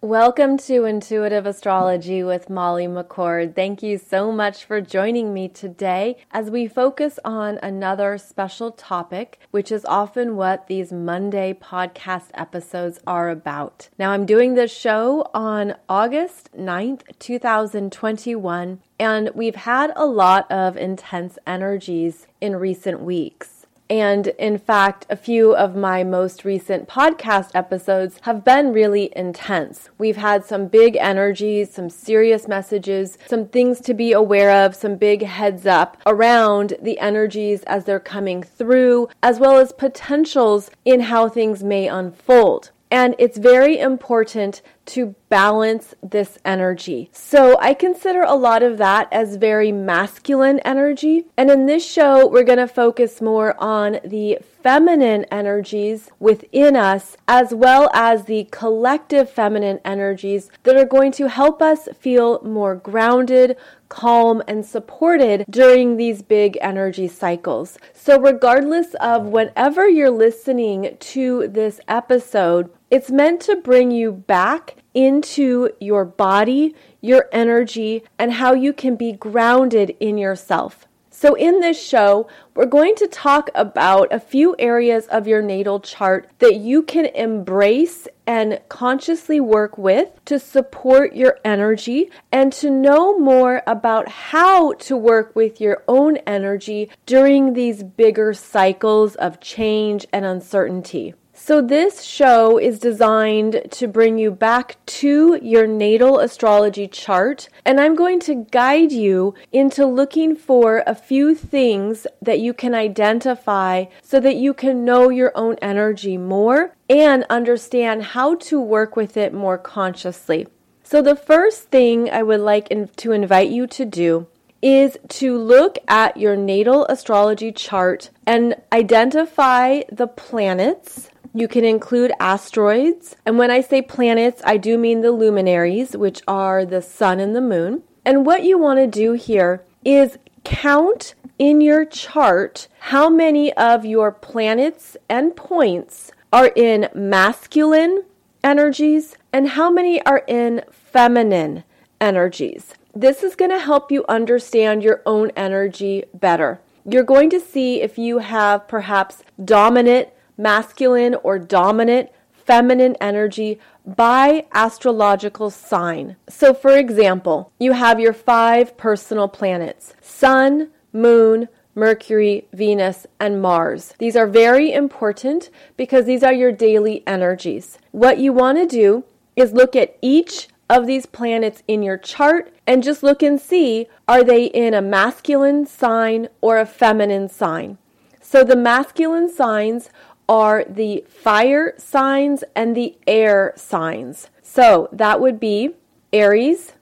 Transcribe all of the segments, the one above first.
Welcome to Intuitive Astrology with Molly McCord. Thank you so much for joining me today as we focus on another special topic, which is often what these Monday podcast episodes are about. Now, I'm doing this show on August 9th, 2021, and we've had a lot of intense energies in recent weeks. And in fact, a few of my most recent podcast episodes have been really intense. We've had some big energies, some serious messages, some things to be aware of, some big heads up around the energies as they're coming through, as well as potentials in how things may unfold. And it's very important to balance this energy. So I consider a lot of that as very masculine energy. And in this show, we're going to focus more on the feminine energies within us, as well as the collective feminine energies that are going to help us feel more grounded, calm, and supported during these big energy cycles. So, regardless of whenever you're listening to this episode, it's meant to bring you back into your body, your energy, and how you can be grounded in yourself. So, in this show, we're going to talk about a few areas of your natal chart that you can embrace and consciously work with to support your energy and to know more about how to work with your own energy during these bigger cycles of change and uncertainty. So, this show is designed to bring you back to your natal astrology chart, and I'm going to guide you into looking for a few things that you can identify so that you can know your own energy more and understand how to work with it more consciously. So, the first thing I would like in, to invite you to do is to look at your natal astrology chart and identify the planets you can include asteroids. And when I say planets, I do mean the luminaries, which are the sun and the moon. And what you want to do here is count in your chart how many of your planets and points are in masculine energies and how many are in feminine energies. This is going to help you understand your own energy better. You're going to see if you have perhaps dominant masculine or dominant feminine energy by astrological sign. So, for example, you have your five personal planets Sun, Moon, Mercury, Venus, and Mars. These are very important because these are your daily energies. What you want to do is look at each of these planets in your chart and just look and see are they in a masculine sign or a feminine sign. So the masculine signs are the fire signs and the air signs. So that would be Aries,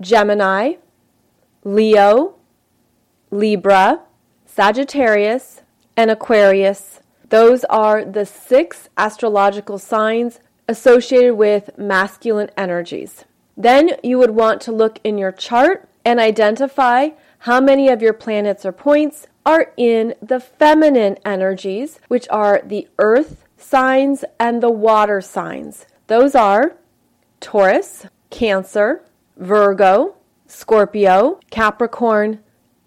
Gemini, Leo, Libra, Sagittarius, and Aquarius. Those are the six astrological signs associated with masculine energies. Then you would want to look in your chart and identify how many of your planets or points are in the feminine energies, which are the earth signs and the water signs. Those are Taurus, Cancer, Virgo, Scorpio, Capricorn,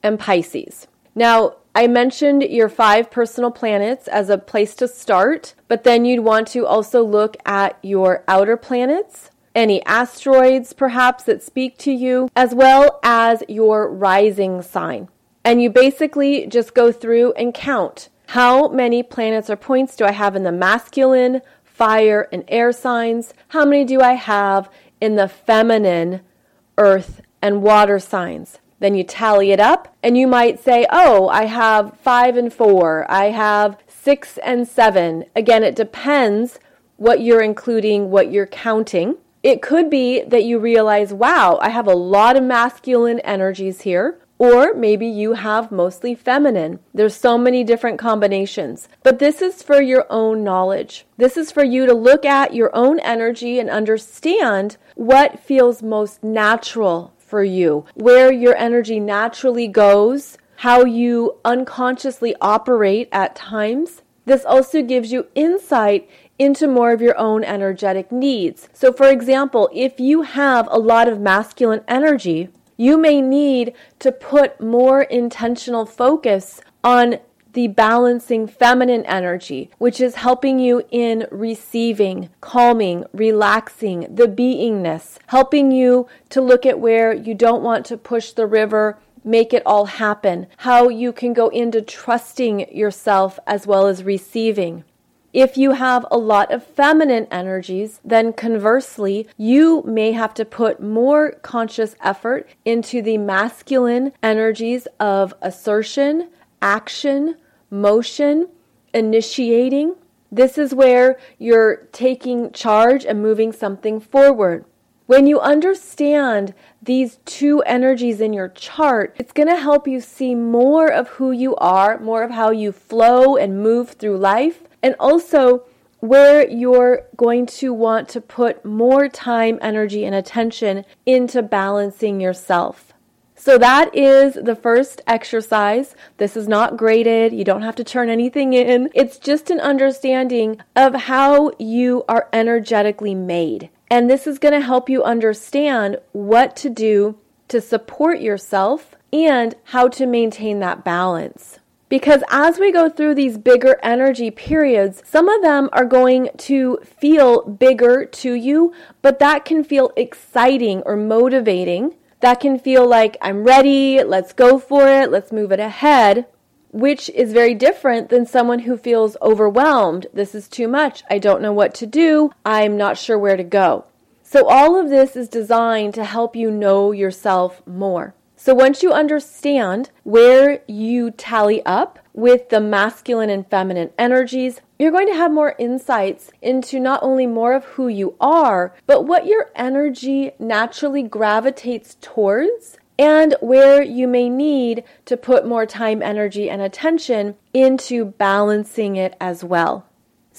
and Pisces. Now, I mentioned your five personal planets as a place to start, but then you'd want to also look at your outer planets, any asteroids perhaps that speak to you, as well as your rising sign. And you basically just go through and count how many planets or points do I have in the masculine, fire, and air signs? How many do I have in the feminine, earth, and water signs? Then you tally it up, and you might say, Oh, I have five and four. I have six and seven. Again, it depends what you're including, what you're counting. It could be that you realize, wow, I have a lot of masculine energies here. Or maybe you have mostly feminine. There's so many different combinations. But this is for your own knowledge. This is for you to look at your own energy and understand what feels most natural for you, where your energy naturally goes, how you unconsciously operate at times. This also gives you insight into more of your own energetic needs. So, for example, if you have a lot of masculine energy, you may need to put more intentional focus on the balancing feminine energy, which is helping you in receiving, calming, relaxing, the beingness, helping you to look at where you don't want to push the river make it all happen, how you can go into trusting yourself as well as receiving. If you have a lot of feminine energies, then conversely, you may have to put more conscious effort into the masculine energies of assertion, action, motion, initiating. This is where you're taking charge and moving something forward. When you understand these two energies in your chart, it's going to help you see more of who you are, more of how you flow and move through life, and also where you're going to want to put more time, energy, and attention into balancing yourself. So that is the first exercise. This is not graded. You don't have to turn anything in. It's just an understanding of how you are energetically made. And this is going to help you understand what to do to support yourself and how to maintain that balance. Because as we go through these bigger energy periods, some of them are going to feel bigger to you, but that can feel exciting or motivating that can feel like I'm ready, let's go for it, let's move it ahead, which is very different than someone who feels overwhelmed. This is too much. I don't know what to do. I'm not sure where to go. So, all of this is designed to help you know yourself more. So, once you understand where you tally up, with the masculine and feminine energies, you're going to have more insights into not only more of who you are, but what your energy naturally gravitates towards and where you may need to put more time, energy, and attention into balancing it as well.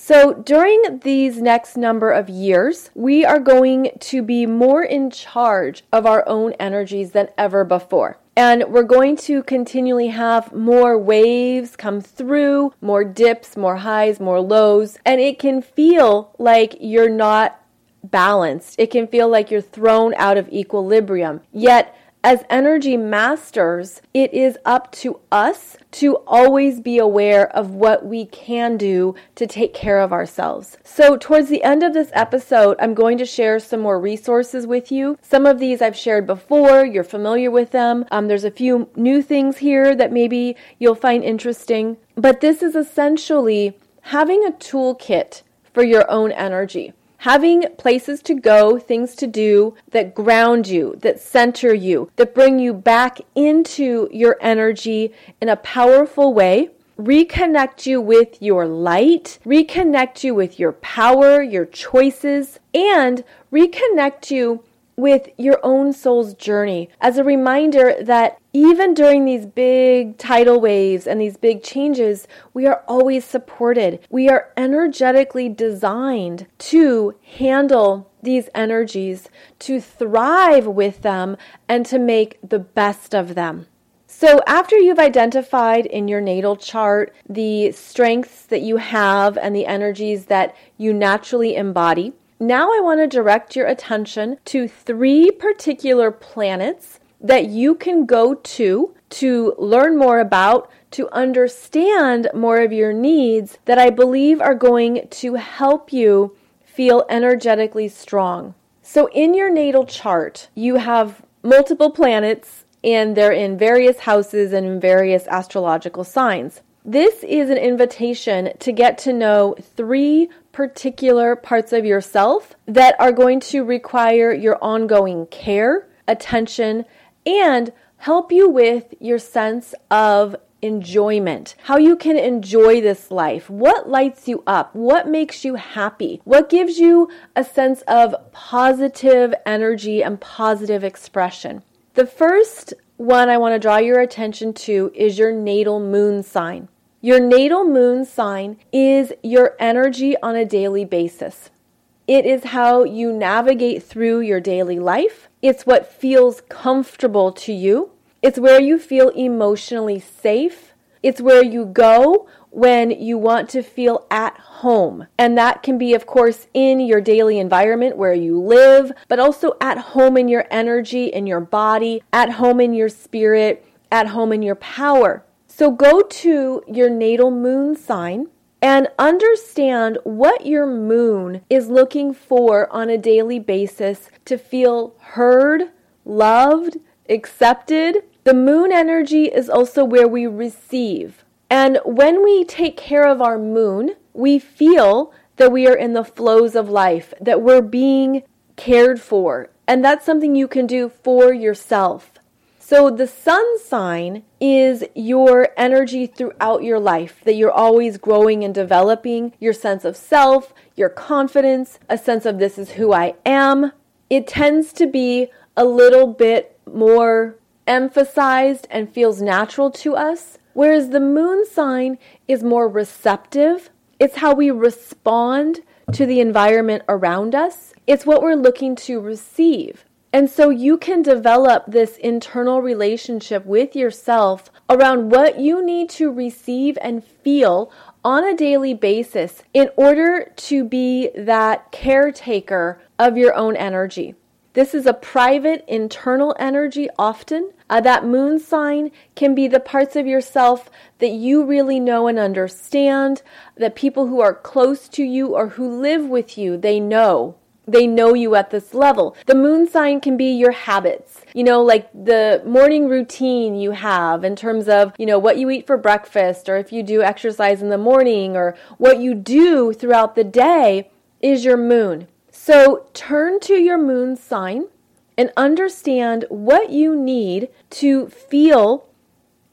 So, during these next number of years, we are going to be more in charge of our own energies than ever before. And we're going to continually have more waves come through, more dips, more highs, more lows. And it can feel like you're not balanced. It can feel like you're thrown out of equilibrium. Yet, as energy masters, it is up to us to always be aware of what we can do to take care of ourselves. So, towards the end of this episode, I'm going to share some more resources with you. Some of these I've shared before, you're familiar with them. Um, there's a few new things here that maybe you'll find interesting. But this is essentially having a toolkit for your own energy having places to go, things to do that ground you, that center you, that bring you back into your energy in a powerful way. Reconnect you with your light, reconnect you with your power, your choices, and reconnect you with your own soul's journey as a reminder that even during these big tidal waves and these big changes, we are always supported. We are energetically designed to handle these energies, to thrive with them, and to make the best of them. So, after you've identified in your natal chart the strengths that you have and the energies that you naturally embody, now I want to direct your attention to three particular planets that you can go to to learn more about, to understand more of your needs that I believe are going to help you feel energetically strong. So, in your natal chart, you have multiple planets and they're in various houses and in various astrological signs. This is an invitation to get to know three particular parts of yourself that are going to require your ongoing care, attention, and help you with your sense of enjoyment, how you can enjoy this life, what lights you up, what makes you happy, what gives you a sense of positive energy and positive expression. The first one I want to draw your attention to is your natal moon sign. Your natal moon sign is your energy on a daily basis. It is how you navigate through your daily life. It's what feels comfortable to you. It's where you feel emotionally safe. It's where you go when you want to feel at home. And that can be, of course, in your daily environment where you live, but also at home in your energy, in your body, at home in your spirit, at home in your power. So go to your natal moon sign and understand what your moon is looking for on a daily basis to feel heard, loved, accepted. The moon energy is also where we receive. And when we take care of our moon, we feel that we are in the flows of life, that we're being cared for. And that's something you can do for yourself. So the sun sign is your energy throughout your life, that you're always growing and developing your sense of self, your confidence, a sense of this is who I am. It tends to be a little bit more emphasized and feels natural to us, whereas the moon sign is more receptive. It's how we respond to the environment around us. It's what we're looking to receive. And so you can develop this internal relationship with yourself around what you need to receive and feel on a daily basis in order to be that caretaker of your own energy. This is a private internal energy often. Uh, that moon sign can be the parts of yourself that you really know and understand, that people who are close to you or who live with you, they know they know you at this level. The moon sign can be your habits, you know, like the morning routine you have in terms of, you know, what you eat for breakfast or if you do exercise in the morning or what you do throughout the day is your moon. So turn to your moon sign and understand what you need to feel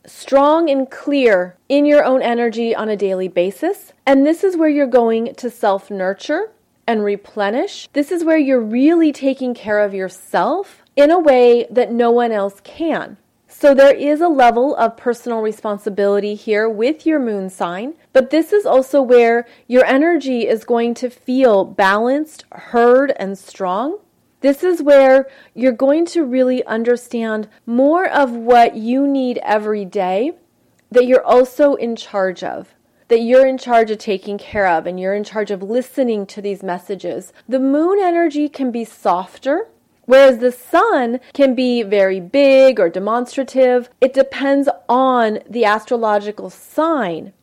strong and clear in your own energy on a daily basis. And this is where you're going to self nurture and replenish. This is where you're really taking care of yourself in a way that no one else can. So there is a level of personal responsibility here with your moon sign, but this is also where your energy is going to feel balanced, heard, and strong. This is where you're going to really understand more of what you need every day that you're also in charge of that you're in charge of taking care of and you're in charge of listening to these messages. The moon energy can be softer. Whereas the sun can be very big or demonstrative, it depends on the astrological sign.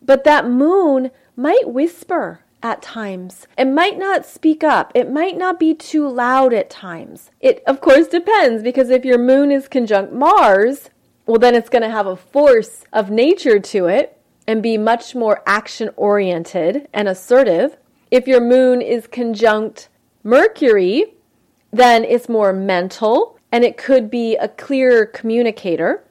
But that moon might whisper at times. It might not speak up. It might not be too loud at times. It, of course, depends because if your moon is conjunct Mars, well, then it's going to have a force of nature to it and be much more action oriented and assertive. If your moon is conjunct Mercury, then it's more mental and it could be a clearer communicator.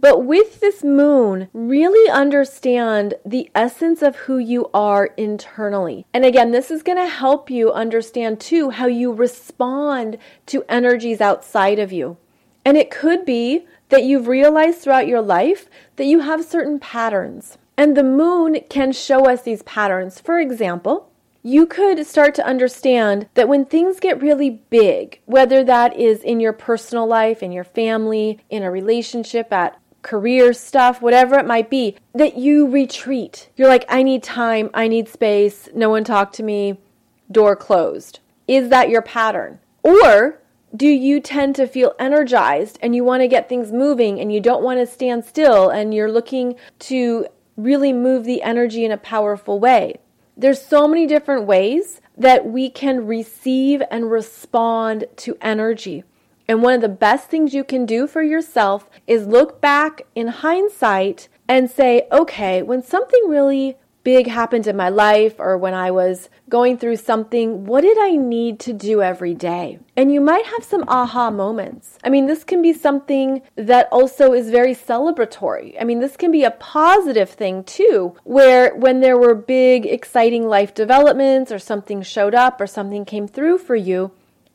But with this moon, really understand the essence of who you are internally. And again, this is going to help you understand too how you respond to energies outside of you. And it could be that you've realized throughout your life that you have certain patterns. And the moon can show us these patterns. For example, you could start to understand that when things get really big, whether that is in your personal life, in your family, in a relationship, at career stuff, whatever it might be, that you retreat. You're like, I need time, I need space, no one talk to me, door closed. Is that your pattern? Or do you tend to feel energized and you want to get things moving and you don't want to stand still and you're looking to really move the energy in a powerful way. There's so many different ways that we can receive and respond to energy. And one of the best things you can do for yourself is look back in hindsight and say, okay, when something really big happened in my life or when I was going through something, what did I need to do every day? And you might have some aha moments. I mean, this can be something that also is very celebratory. I mean, this can be a positive thing too, where when there were big, exciting life developments or something showed up or something came through for you,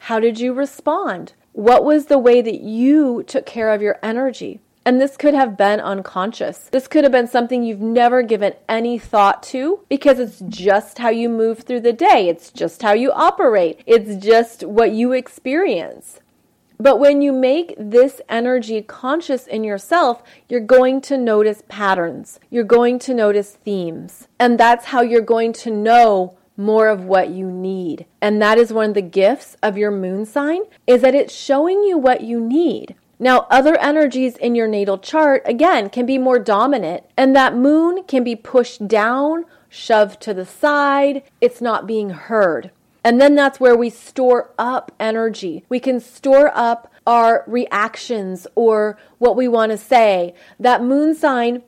how did you respond? What was the way that you took care of your energy? And this could have been unconscious. This could have been something you've never given any thought to because it's just how you move through the day. It's just how you operate. It's just what you experience. But when you make this energy conscious in yourself, you're going to notice patterns. You're going to notice themes. And that's how you're going to know more of what you need. And that is one of the gifts of your moon sign is that it's showing you what you need. Now, other energies in your natal chart, again, can be more dominant, and that moon can be pushed down, shoved to the side. It's not being heard. And then that's where we store up energy. We can store up our reactions or what we want to say. That moon sign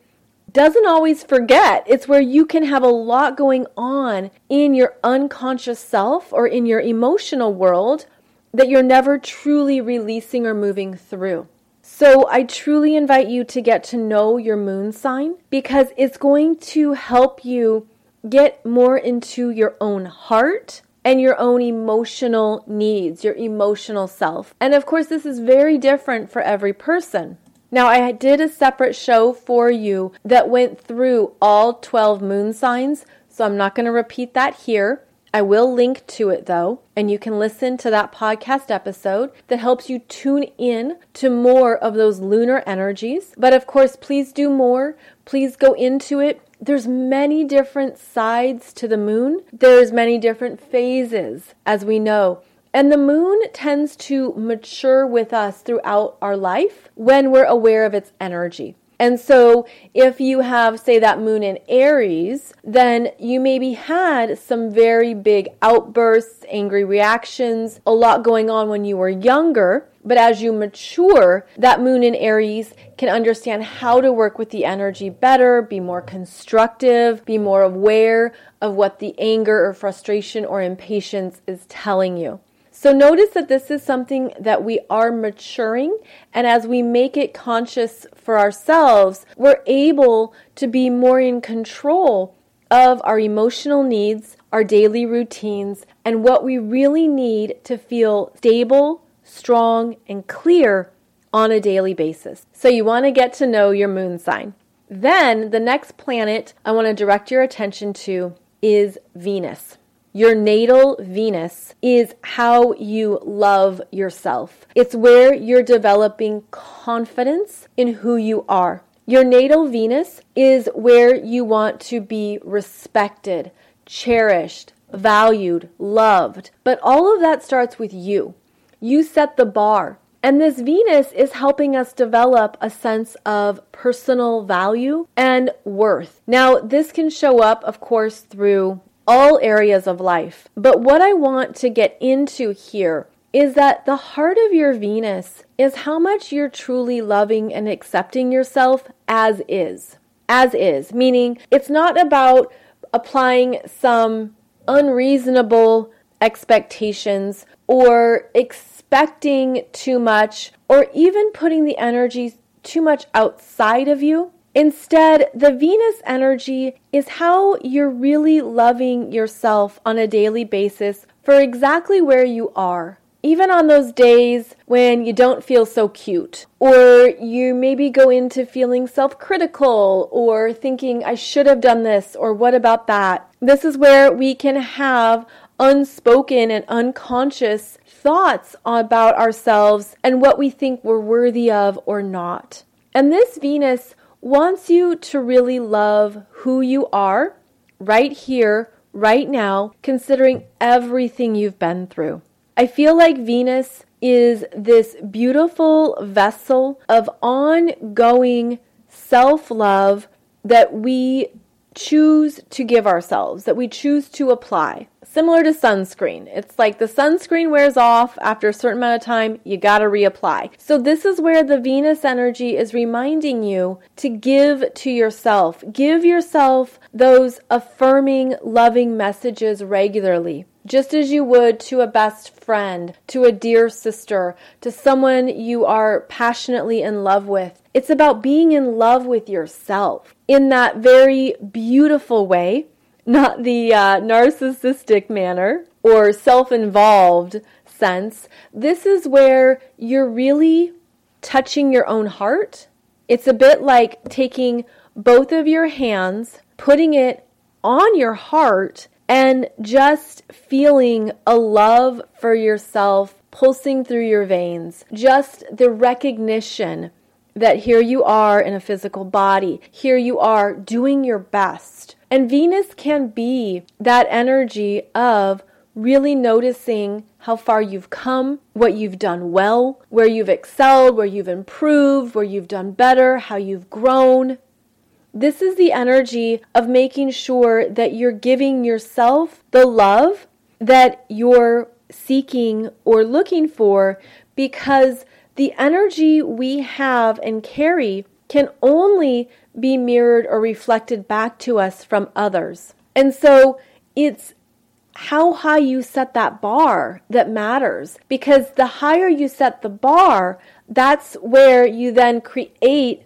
doesn't always forget. It's where you can have a lot going on in your unconscious self or in your emotional world that you're never truly releasing or moving through. So, I truly invite you to get to know your moon sign because it's going to help you get more into your own heart and your own emotional needs, your emotional self. And of course, this is very different for every person. Now, I did a separate show for you that went through all 12 moon signs, so I'm not going to repeat that here. I will link to it though, and you can listen to that podcast episode that helps you tune in to more of those lunar energies. But of course, please do more. Please go into it. There's many different sides to the moon. There's many different phases, as we know. And the moon tends to mature with us throughout our life when we're aware of its energy. And so, if you have, say, that moon in Aries, then you maybe had some very big outbursts, angry reactions, a lot going on when you were younger. But as you mature, that moon in Aries can understand how to work with the energy better, be more constructive, be more aware of what the anger or frustration or impatience is telling you. So notice that this is something that we are maturing, and as we make it conscious for ourselves, we're able to be more in control of our emotional needs, our daily routines, and what we really need to feel stable, strong, and clear on a daily basis. So you want to get to know your moon sign. Then the next planet I want to direct your attention to is Venus. Your natal Venus is how you love yourself. It's where you're developing confidence in who you are. Your natal Venus is where you want to be respected, cherished, valued, loved. But all of that starts with you. You set the bar. And this Venus is helping us develop a sense of personal value and worth. Now, this can show up, of course, through all areas of life. But what I want to get into here is that the heart of your Venus is how much you're truly loving and accepting yourself as is. As is, meaning it's not about applying some unreasonable expectations or expecting too much or even putting the energy too much outside of you. Instead, the Venus energy is how you're really loving yourself on a daily basis for exactly where you are. Even on those days when you don't feel so cute, or you maybe go into feeling self critical, or thinking, I should have done this, or what about that? This is where we can have unspoken and unconscious thoughts about ourselves and what we think we're worthy of or not. And this Venus wants you to really love who you are right here, right now, considering everything you've been through. I feel like Venus is this beautiful vessel of ongoing self love that we choose to give ourselves, that we choose to apply. Similar to sunscreen. It's like the sunscreen wears off after a certain amount of time, you gotta reapply. So, this is where the Venus energy is reminding you to give to yourself. Give yourself those affirming, loving messages regularly just as you would to a best friend, to a dear sister, to someone you are passionately in love with. It's about being in love with yourself in that very beautiful way, not the uh, narcissistic manner or self involved sense. This is where you're really touching your own heart. It's a bit like taking both of your hands, putting it on your heart, and just feeling a love for yourself pulsing through your veins, just the recognition that here you are in a physical body, here you are doing your best. And Venus can be that energy of really noticing how far you've come, what you've done well, where you've excelled, where you've improved, where you've done better, how you've grown. This is the energy of making sure that you're giving yourself the love that you're seeking or looking for because the energy we have and carry can only be mirrored or reflected back to us from others. And so it's how high you set that bar that matters because the higher you set the bar, that's where you then create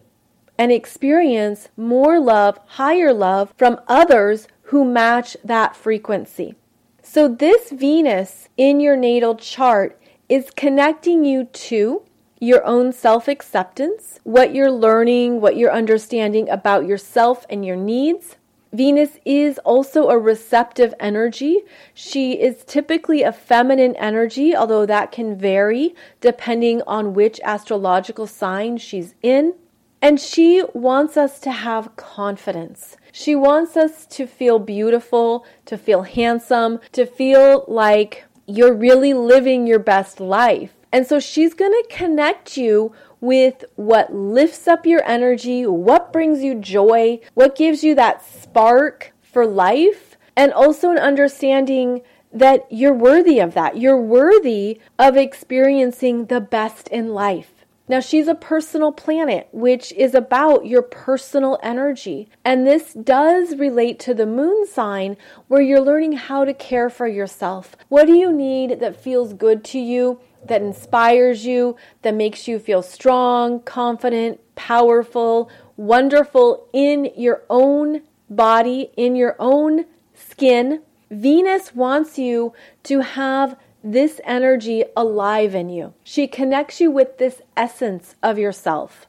and experience more love, higher love from others who match that frequency. So, this Venus in your natal chart is connecting you to your own self acceptance, what you're learning, what you're understanding about yourself and your needs. Venus is also a receptive energy. She is typically a feminine energy, although that can vary depending on which astrological sign she's in. And she wants us to have confidence. She wants us to feel beautiful, to feel handsome, to feel like you're really living your best life. And so she's going to connect you with what lifts up your energy, what brings you joy, what gives you that spark for life, and also an understanding that you're worthy of that. You're worthy of experiencing the best in life. Now, she's a personal planet, which is about your personal energy. And this does relate to the moon sign, where you're learning how to care for yourself. What do you need that feels good to you, that inspires you, that makes you feel strong, confident, powerful, wonderful in your own body, in your own skin? Venus wants you to have this energy alive in you. She connects you with this essence of yourself.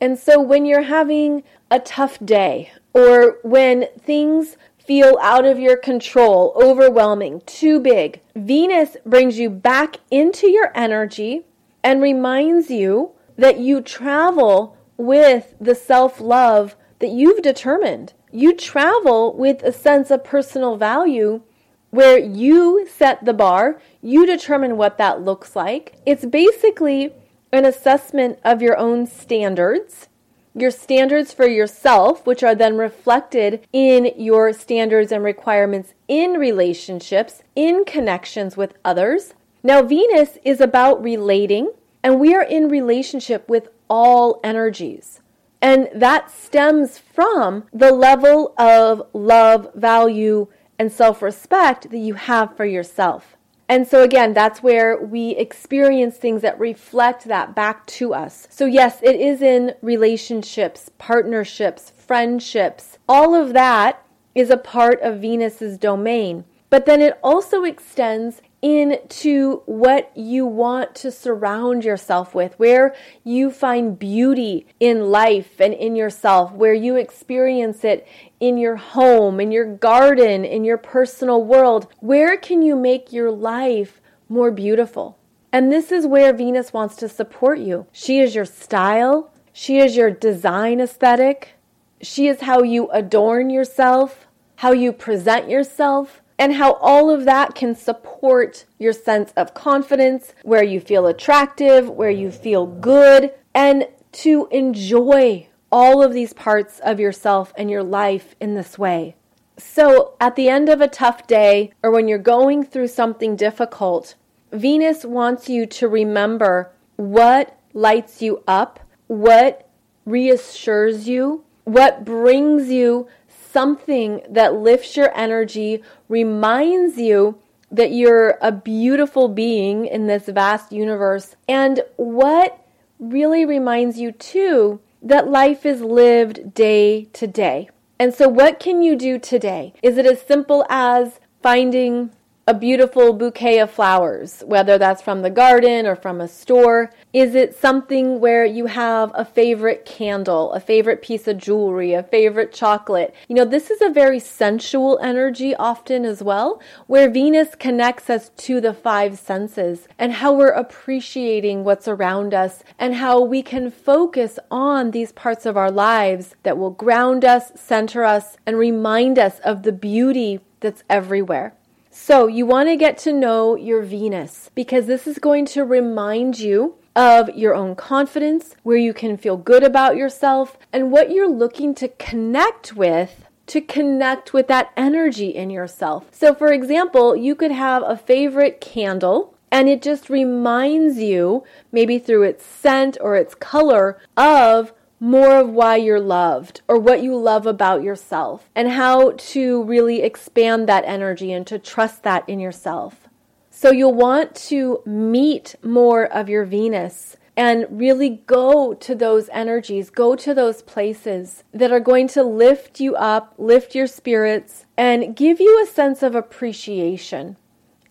And so when you're having a tough day or when things feel out of your control, overwhelming, too big, Venus brings you back into your energy and reminds you that you travel with the self love that you've determined. You travel with a sense of personal value where you set the bar, you determine what that looks like. It's basically an assessment of your own standards, your standards for yourself, which are then reflected in your standards and requirements in relationships, in connections with others. Now, Venus is about relating, and we are in relationship with all energies. And that stems from the level of love, value, and self respect that you have for yourself. And so, again, that's where we experience things that reflect that back to us. So, yes, it is in relationships, partnerships, friendships. All of that is a part of Venus's domain. But then it also extends into what you want to surround yourself with, where you find beauty in life and in yourself, where you experience it in your home, in your garden, in your personal world. Where can you make your life more beautiful? And this is where Venus wants to support you. She is your style, she is your design aesthetic, she is how you adorn yourself, how you present yourself and how all of that can support your sense of confidence, where you feel attractive, where you feel good, and to enjoy all of these parts of yourself and your life in this way. So, at the end of a tough day, or when you're going through something difficult, Venus wants you to remember what lights you up, what reassures you, what brings you something that lifts your energy, reminds you that you're a beautiful being in this vast universe, and what really reminds you too that life is lived day to day. And so, what can you do today? Is it as simple as finding a beautiful bouquet of flowers, whether that's from the garden or from a store? Is it something where you have a favorite candle, a favorite piece of jewelry, a favorite chocolate? You know, this is a very sensual energy often as well, where Venus connects us to the five senses and how we're appreciating what's around us and how we can focus on these parts of our lives that will ground us, center us, and remind us of the beauty that's everywhere. So, you want to get to know your Venus because this is going to remind you of your own confidence, where you can feel good about yourself, and what you're looking to connect with to connect with that energy in yourself. So, for example, you could have a favorite candle and it just reminds you, maybe through its scent or its color, of more of why you're loved or what you love about yourself and how to really expand that energy and to trust that in yourself. So you'll want to meet more of your Venus and really go to those energies, go to those places that are going to lift you up, lift your spirits, and give you a sense of appreciation.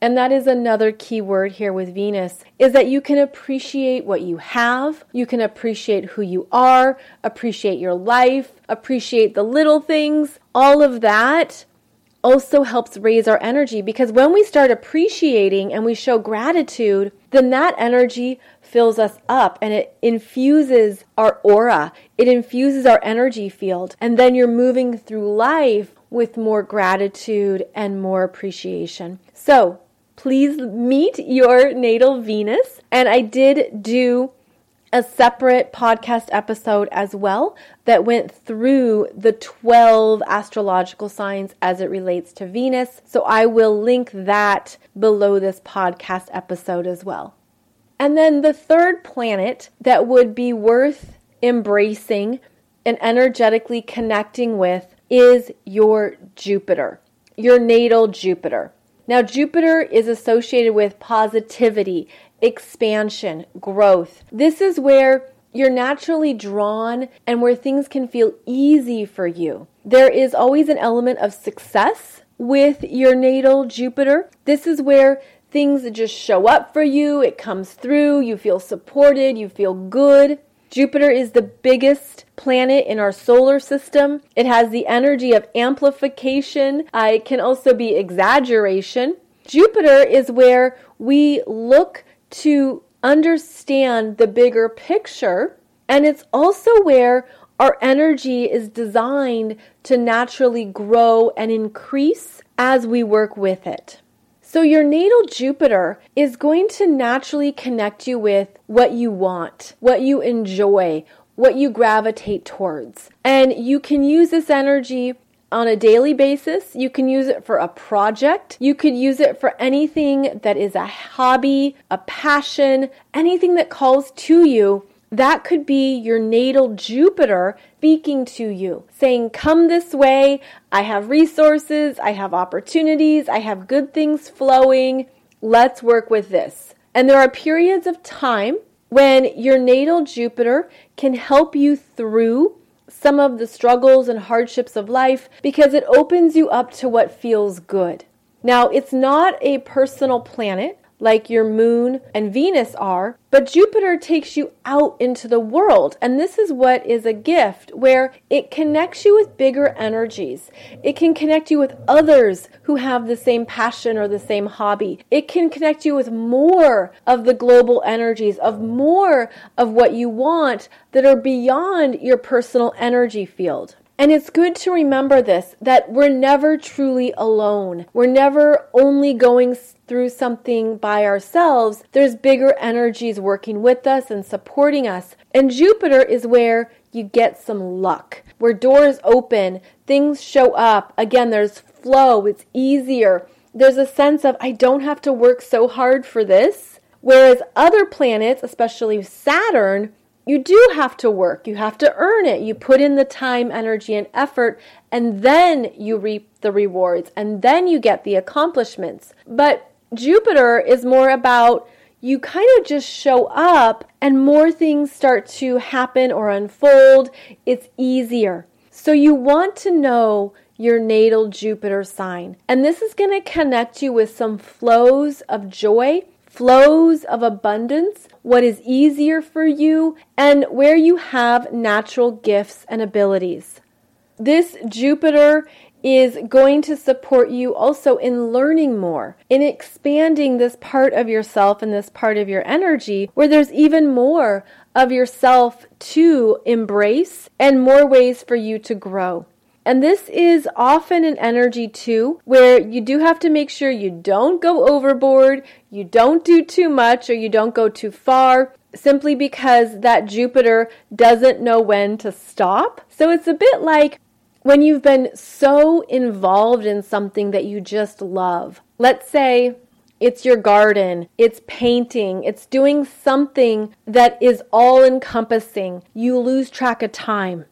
And that is another key word here with Venus is that you can appreciate what you have, you can appreciate who you are, appreciate your life, appreciate the little things. All of that also helps raise our energy because when we start appreciating and we show gratitude, then that energy fills us up and it infuses our aura. It infuses our energy field. And then you're moving through life with more gratitude and more appreciation. So, please meet your natal Venus. And I did do a separate podcast episode as well that went through the 12 astrological signs as it relates to Venus. So I will link that below this podcast episode as well. And then the third planet that would be worth embracing and energetically connecting with is your Jupiter, your natal Jupiter. Now, Jupiter is associated with positivity, expansion, growth. This is where you're naturally drawn and where things can feel easy for you. There is always an element of success with your natal Jupiter. This is where things just show up for you, it comes through, you feel supported, you feel good. Jupiter is the biggest planet in our solar system. It has the energy of amplification. Uh, it can also be exaggeration. Jupiter is where we look to understand the bigger picture, and it's also where our energy is designed to naturally grow and increase as we work with it. So, your natal Jupiter is going to naturally connect you with what you want, what you enjoy, what you gravitate towards. And you can use this energy on a daily basis. You can use it for a project. You could use it for anything that is a hobby, a passion, anything that calls to you that could be your natal Jupiter speaking to you, saying, Come this way. I have resources. I have opportunities. I have good things flowing. Let's work with this. And there are periods of time when your natal Jupiter can help you through some of the struggles and hardships of life because it opens you up to what feels good. Now, it's not a personal planet like your moon and Venus are, but Jupiter takes you out into the world. And this is what is a gift where it connects you with bigger energies. It can connect you with others who have the same passion or the same hobby. It can connect you with more of the global energies, of more of what you want that are beyond your personal energy field. And it's good to remember this that we're never truly alone. We're never only going through something by ourselves. There's bigger energies working with us and supporting us. And Jupiter is where you get some luck, where doors open, things show up. Again, there's flow, it's easier. There's a sense of, I don't have to work so hard for this. Whereas other planets, especially Saturn, you do have to work. You have to earn it. You put in the time, energy, and effort, and then you reap the rewards, and then you get the accomplishments. But Jupiter is more about you kind of just show up, and more things start to happen or unfold. It's easier. So you want to know your natal Jupiter sign. And this is going to connect you with some flows of joy, flows of abundance, what is easier for you, and where you have natural gifts and abilities. This Jupiter is going to support you also in learning more, in expanding this part of yourself and this part of your energy where there's even more of yourself to embrace and more ways for you to grow. And this is often an energy too, where you do have to make sure you don't go overboard, you don't do too much, or you don't go too far, simply because that Jupiter doesn't know when to stop. So it's a bit like when you've been so involved in something that you just love. Let's say it's your garden, it's painting, it's doing something that is all encompassing. You lose track of time.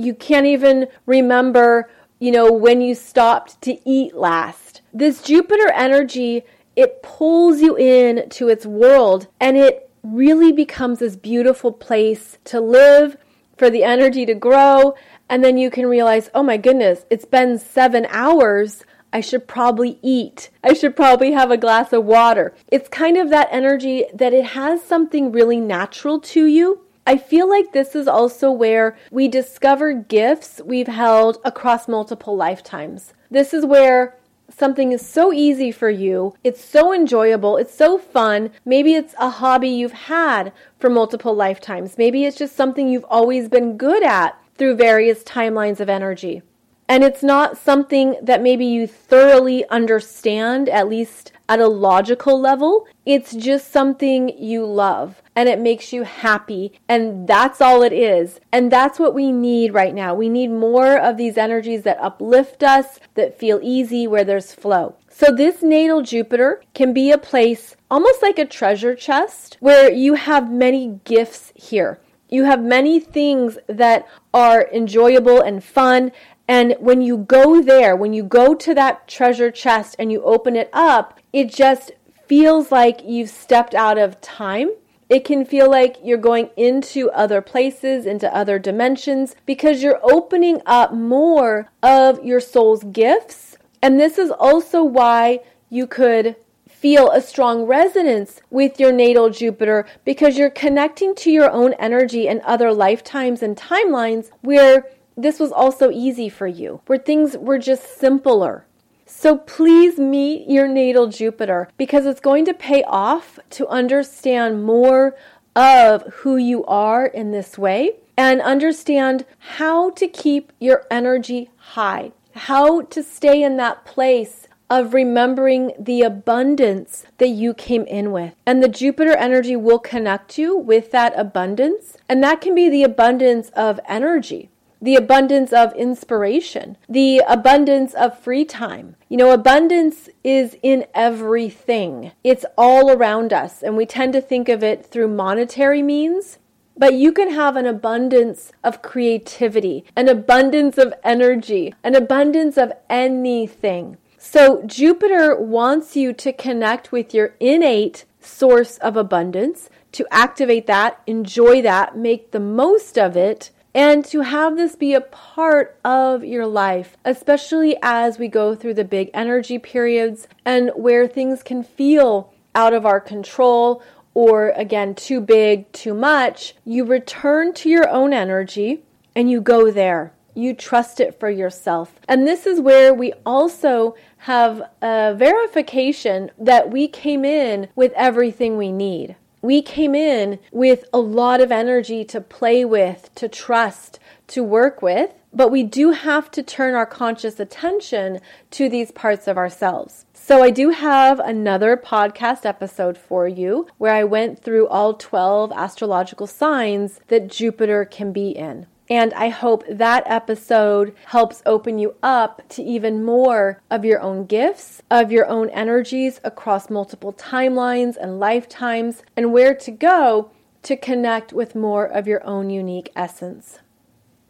You can't even remember, you know, when you stopped to eat last. This Jupiter energy, it pulls you in to its world and it really becomes this beautiful place to live, for the energy to grow, and then you can realize, oh my goodness, it's been seven hours. I should probably eat. I should probably have a glass of water. It's kind of that energy that it has something really natural to you. I feel like this is also where we discover gifts we've held across multiple lifetimes. This is where something is so easy for you, it's so enjoyable, it's so fun. Maybe it's a hobby you've had for multiple lifetimes. Maybe it's just something you've always been good at through various timelines of energy. And it's not something that maybe you thoroughly understand, at least at a logical level. It's just something you love and it makes you happy. And that's all it is. And that's what we need right now. We need more of these energies that uplift us, that feel easy, where there's flow. So, this natal Jupiter can be a place almost like a treasure chest where you have many gifts here. You have many things that are enjoyable and fun. And when you go there, when you go to that treasure chest and you open it up, it just feels like you've stepped out of time. It can feel like you're going into other places, into other dimensions, because you're opening up more of your soul's gifts. And this is also why you could feel a strong resonance with your natal Jupiter because you're connecting to your own energy and other lifetimes and timelines where this was also easy for you, where things were just simpler. So please meet your natal Jupiter because it's going to pay off to understand more of who you are in this way and understand how to keep your energy high, how to stay in that place of remembering the abundance that you came in with. And the Jupiter energy will connect you with that abundance. And that can be the abundance of energy, the abundance of inspiration, the abundance of free time. You know, abundance is in everything, it's all around us. And we tend to think of it through monetary means. But you can have an abundance of creativity, an abundance of energy, an abundance of anything. So, Jupiter wants you to connect with your innate source of abundance, to activate that, enjoy that, make the most of it, and to have this be a part of your life, especially as we go through the big energy periods and where things can feel out of our control or again too big, too much. You return to your own energy and you go there you trust it for yourself. And this is where we also have a verification that we came in with everything we need. We came in with a lot of energy to play with, to trust, to work with, but we do have to turn our conscious attention to these parts of ourselves. So, I do have another podcast episode for you where I went through all 12 astrological signs that Jupiter can be in. And I hope that episode helps open you up to even more of your own gifts, of your own energies across multiple timelines and lifetimes, and where to go to connect with more of your own unique essence.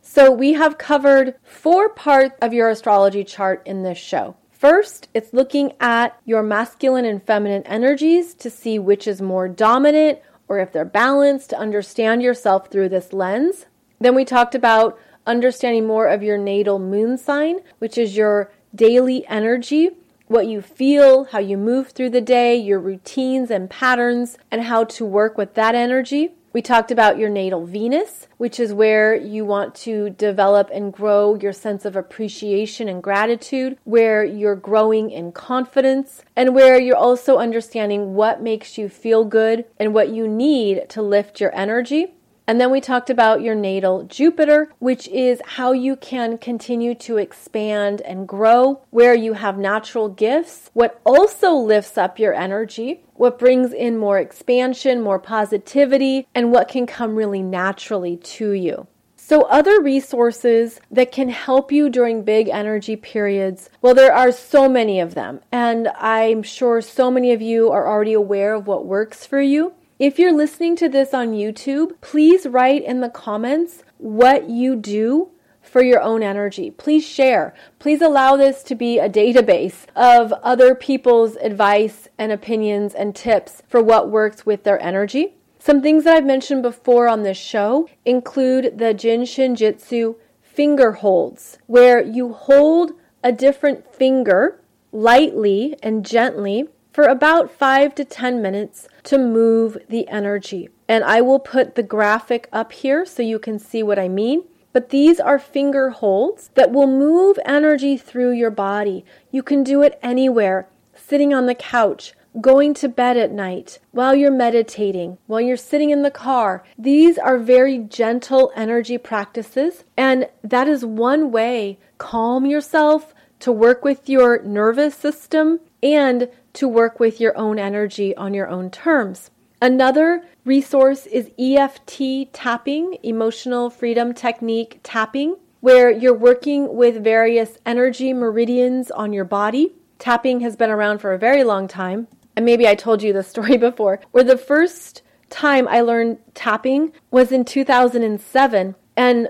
So, we have covered four parts of your astrology chart in this show. First, it's looking at your masculine and feminine energies to see which is more dominant or if they're balanced, to understand yourself through this lens. Then we talked about understanding more of your natal moon sign, which is your daily energy, what you feel, how you move through the day, your routines and patterns, and how to work with that energy. We talked about your natal Venus, which is where you want to develop and grow your sense of appreciation and gratitude, where you're growing in confidence, and where you're also understanding what makes you feel good and what you need to lift your energy. And then we talked about your natal Jupiter, which is how you can continue to expand and grow, where you have natural gifts, what also lifts up your energy, what brings in more expansion, more positivity, and what can come really naturally to you. So, other resources that can help you during big energy periods, well, there are so many of them. And I'm sure so many of you are already aware of what works for you. If you're listening to this on YouTube, please write in the comments what you do for your own energy. Please share. Please allow this to be a database of other people's advice and opinions and tips for what works with their energy. Some things that I've mentioned before on this show include the Jin Shin Jyutsu finger holds, where you hold a different finger lightly and gently for about five to 10 minutes to move the energy. And I will put the graphic up here so you can see what I mean. But these are finger holds that will move energy through your body. You can do it anywhere, sitting on the couch, going to bed at night, while you're meditating, while you're sitting in the car. These are very gentle energy practices, and that is one way calm yourself to work with your nervous system and to work with your own energy on your own terms. Another resource is EFT tapping, emotional freedom technique tapping, where you're working with various energy meridians on your body. Tapping has been around for a very long time. And maybe I told you this story before, where the first time I learned tapping was in 2007. And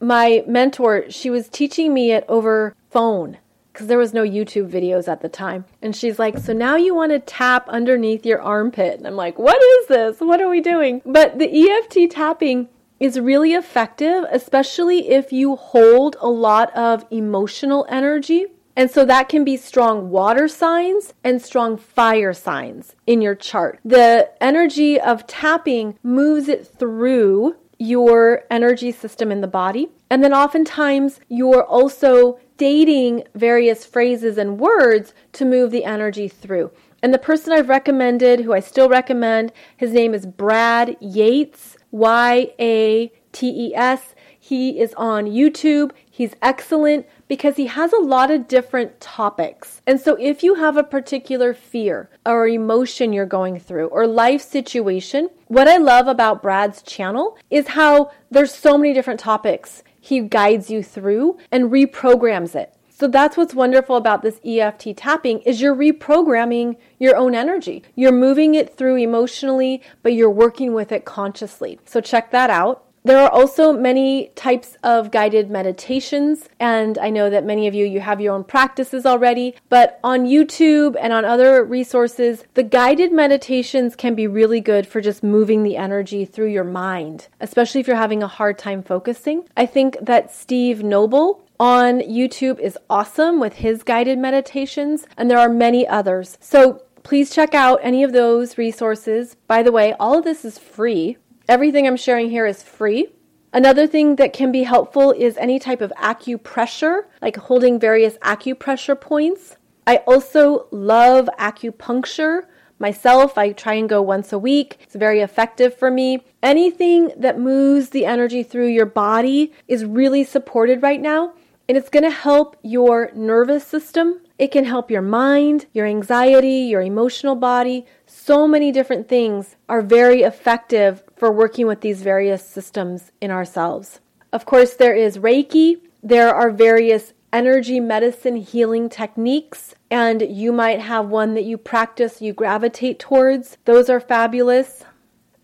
my mentor, she was teaching me it over phone because there was no YouTube videos at the time. And she's like, So now you want to tap underneath your armpit. And I'm like, What is this? What are we doing? But the EFT tapping is really effective, especially if you hold a lot of emotional energy. And so that can be strong water signs and strong fire signs in your chart. The energy of tapping moves it through your energy system in the body. And then oftentimes you're also stating various phrases and words to move the energy through. And the person I've recommended, who I still recommend, his name is Brad Yates, Y A T E S. He is on YouTube. He's excellent because he has a lot of different topics. And so, if you have a particular fear or emotion you're going through or life situation, what I love about Brad's channel is how there's so many different topics he guides you through and reprograms it. So that's what's wonderful about this EFT tapping is you're reprogramming your own energy. You're moving it through emotionally, but you're working with it consciously. So check that out. There are also many types of guided meditations, and I know that many of you you have your own practices already, but on YouTube and on other resources, the guided meditations can be really good for just moving the energy through your mind, especially if you're having a hard time focusing. I think that Steve Nobel on YouTube is awesome with his guided meditations, and there are many others. So please check out any of those resources. By the way, all of this is free. Everything I'm sharing here is free. Another thing that can be helpful is any type of acupressure, like holding various acupressure points. I also love acupuncture. Myself, I try and go once a week. It's very effective for me. Anything that moves the energy through your body is really supported right now, and it's going to help your nervous system. It can help your mind, your anxiety, your emotional body. So many different things are very effective for working with these various systems in ourselves. Of course, there is Reiki, there are various energy medicine healing techniques, and you might have one that you practice, you gravitate towards. Those are fabulous.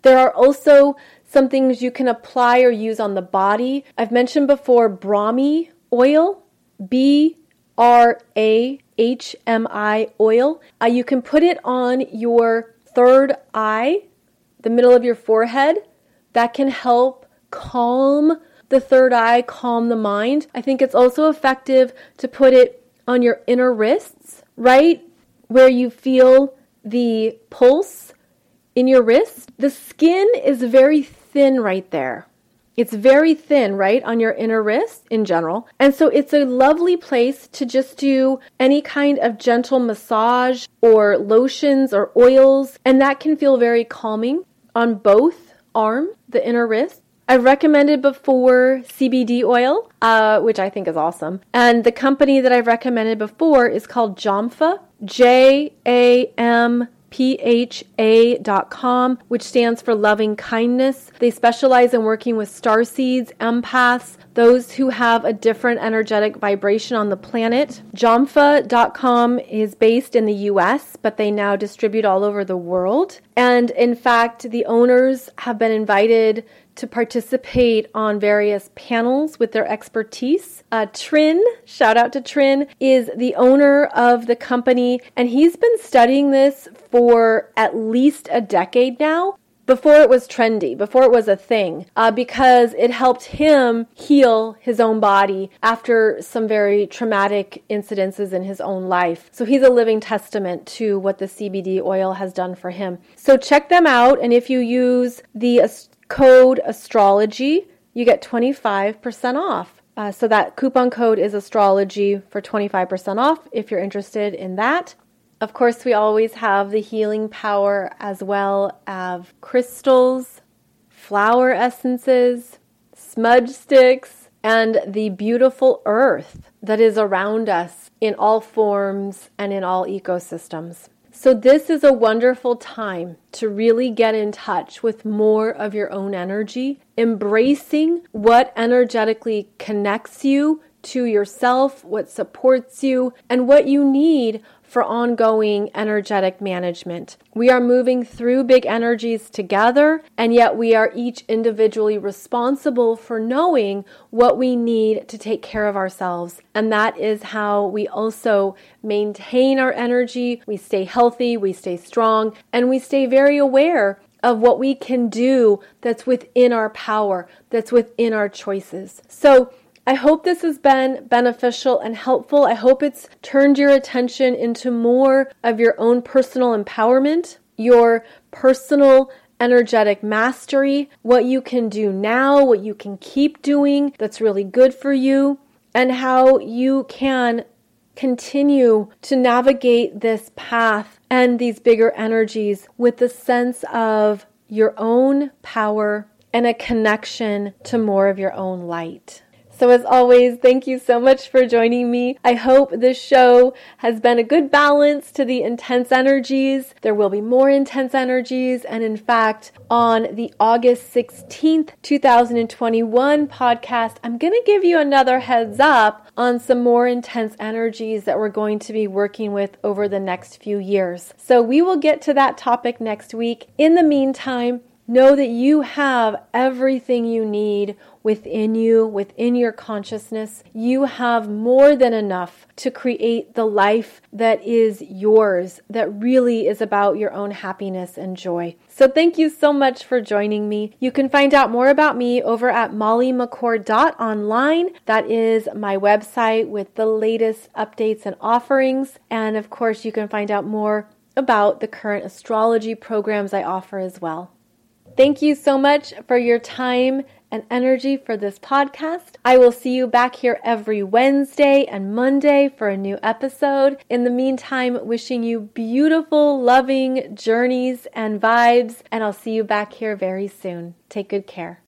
There are also some things you can apply or use on the body. I've mentioned before Brahmi oil, B R A H M I oil. Uh, you can put it on your third eye the middle of your forehead. That can help calm the third eye, calm the mind. I think it's also effective to put it on your inner wrists, right? Where you feel the pulse in your wrist. The skin is very thin right there. It's very thin, right, on your inner wrist in general. And so it's a lovely place to just do any kind of gentle massage or lotions or oils. And that can feel very calming on both arms, the inner wrist. I've recommended before CBD oil, uh, which I think is awesome. And the company that I've recommended before is called Jampha, J A M pha.com, which stands for loving kindness. They specialize in working with star seeds, empaths, those who have a different energetic vibration on the planet. Jampha.com is based in the US, but they now distribute all over the world. And in fact, the owners have been invited to participate on various panels with their expertise. Uh, Trin, shout out to Trin, is the owner of the company, and he's been studying this for at least a decade now before it was trendy, before it was a thing, uh, because it helped him heal his own body after some very traumatic incidences in his own life. So he's a living testament to what the CBD oil has done for him. So check them out, and if you use the code astrology, you get 25% off. Uh, so that coupon code is astrology for 25% off if you're interested in that. Of course, we always have the healing power as well of crystals, flower essences, smudge sticks, and the beautiful earth that is around us in all forms and in all ecosystems. So, this is a wonderful time to really get in touch with more of your own energy, embracing what energetically connects you to yourself, what supports you, and what you need for ongoing energetic management. We are moving through big energies together, and yet we are each individually responsible for knowing what we need to take care of ourselves. And that is how we also maintain our energy, we stay healthy, we stay strong, and we stay very aware of what we can do that's within our power, that's within our choices. So, I hope this has been beneficial and helpful. I hope it's turned your attention into more of your own personal empowerment, your personal energetic mastery, what you can do now, what you can keep doing that's really good for you, and how you can continue to navigate this path and these bigger energies with the sense of your own power and a connection to more of your own light. So, as always, thank you so much for joining me. I hope this show has been a good balance to the intense energies. There will be more intense energies. And in fact, on the August 16th, 2021 podcast, I'm going to give you another heads up on some more intense energies that we're going to be working with over the next few years. So, we will get to that topic next week. In the meantime, Know that you have everything you need within you, within your consciousness. You have more than enough to create the life that is yours, that really is about your own happiness and joy. So, thank you so much for joining me. You can find out more about me over at mollymccord.online. That is my website with the latest updates and offerings. And of course, you can find out more about the current astrology programs I offer as well. Thank you so much for your time and energy for this podcast. I will see you back here every Wednesday and Monday for a new episode. In the meantime, wishing you beautiful, loving journeys and vibes, and I'll see you back here very soon. Take good care.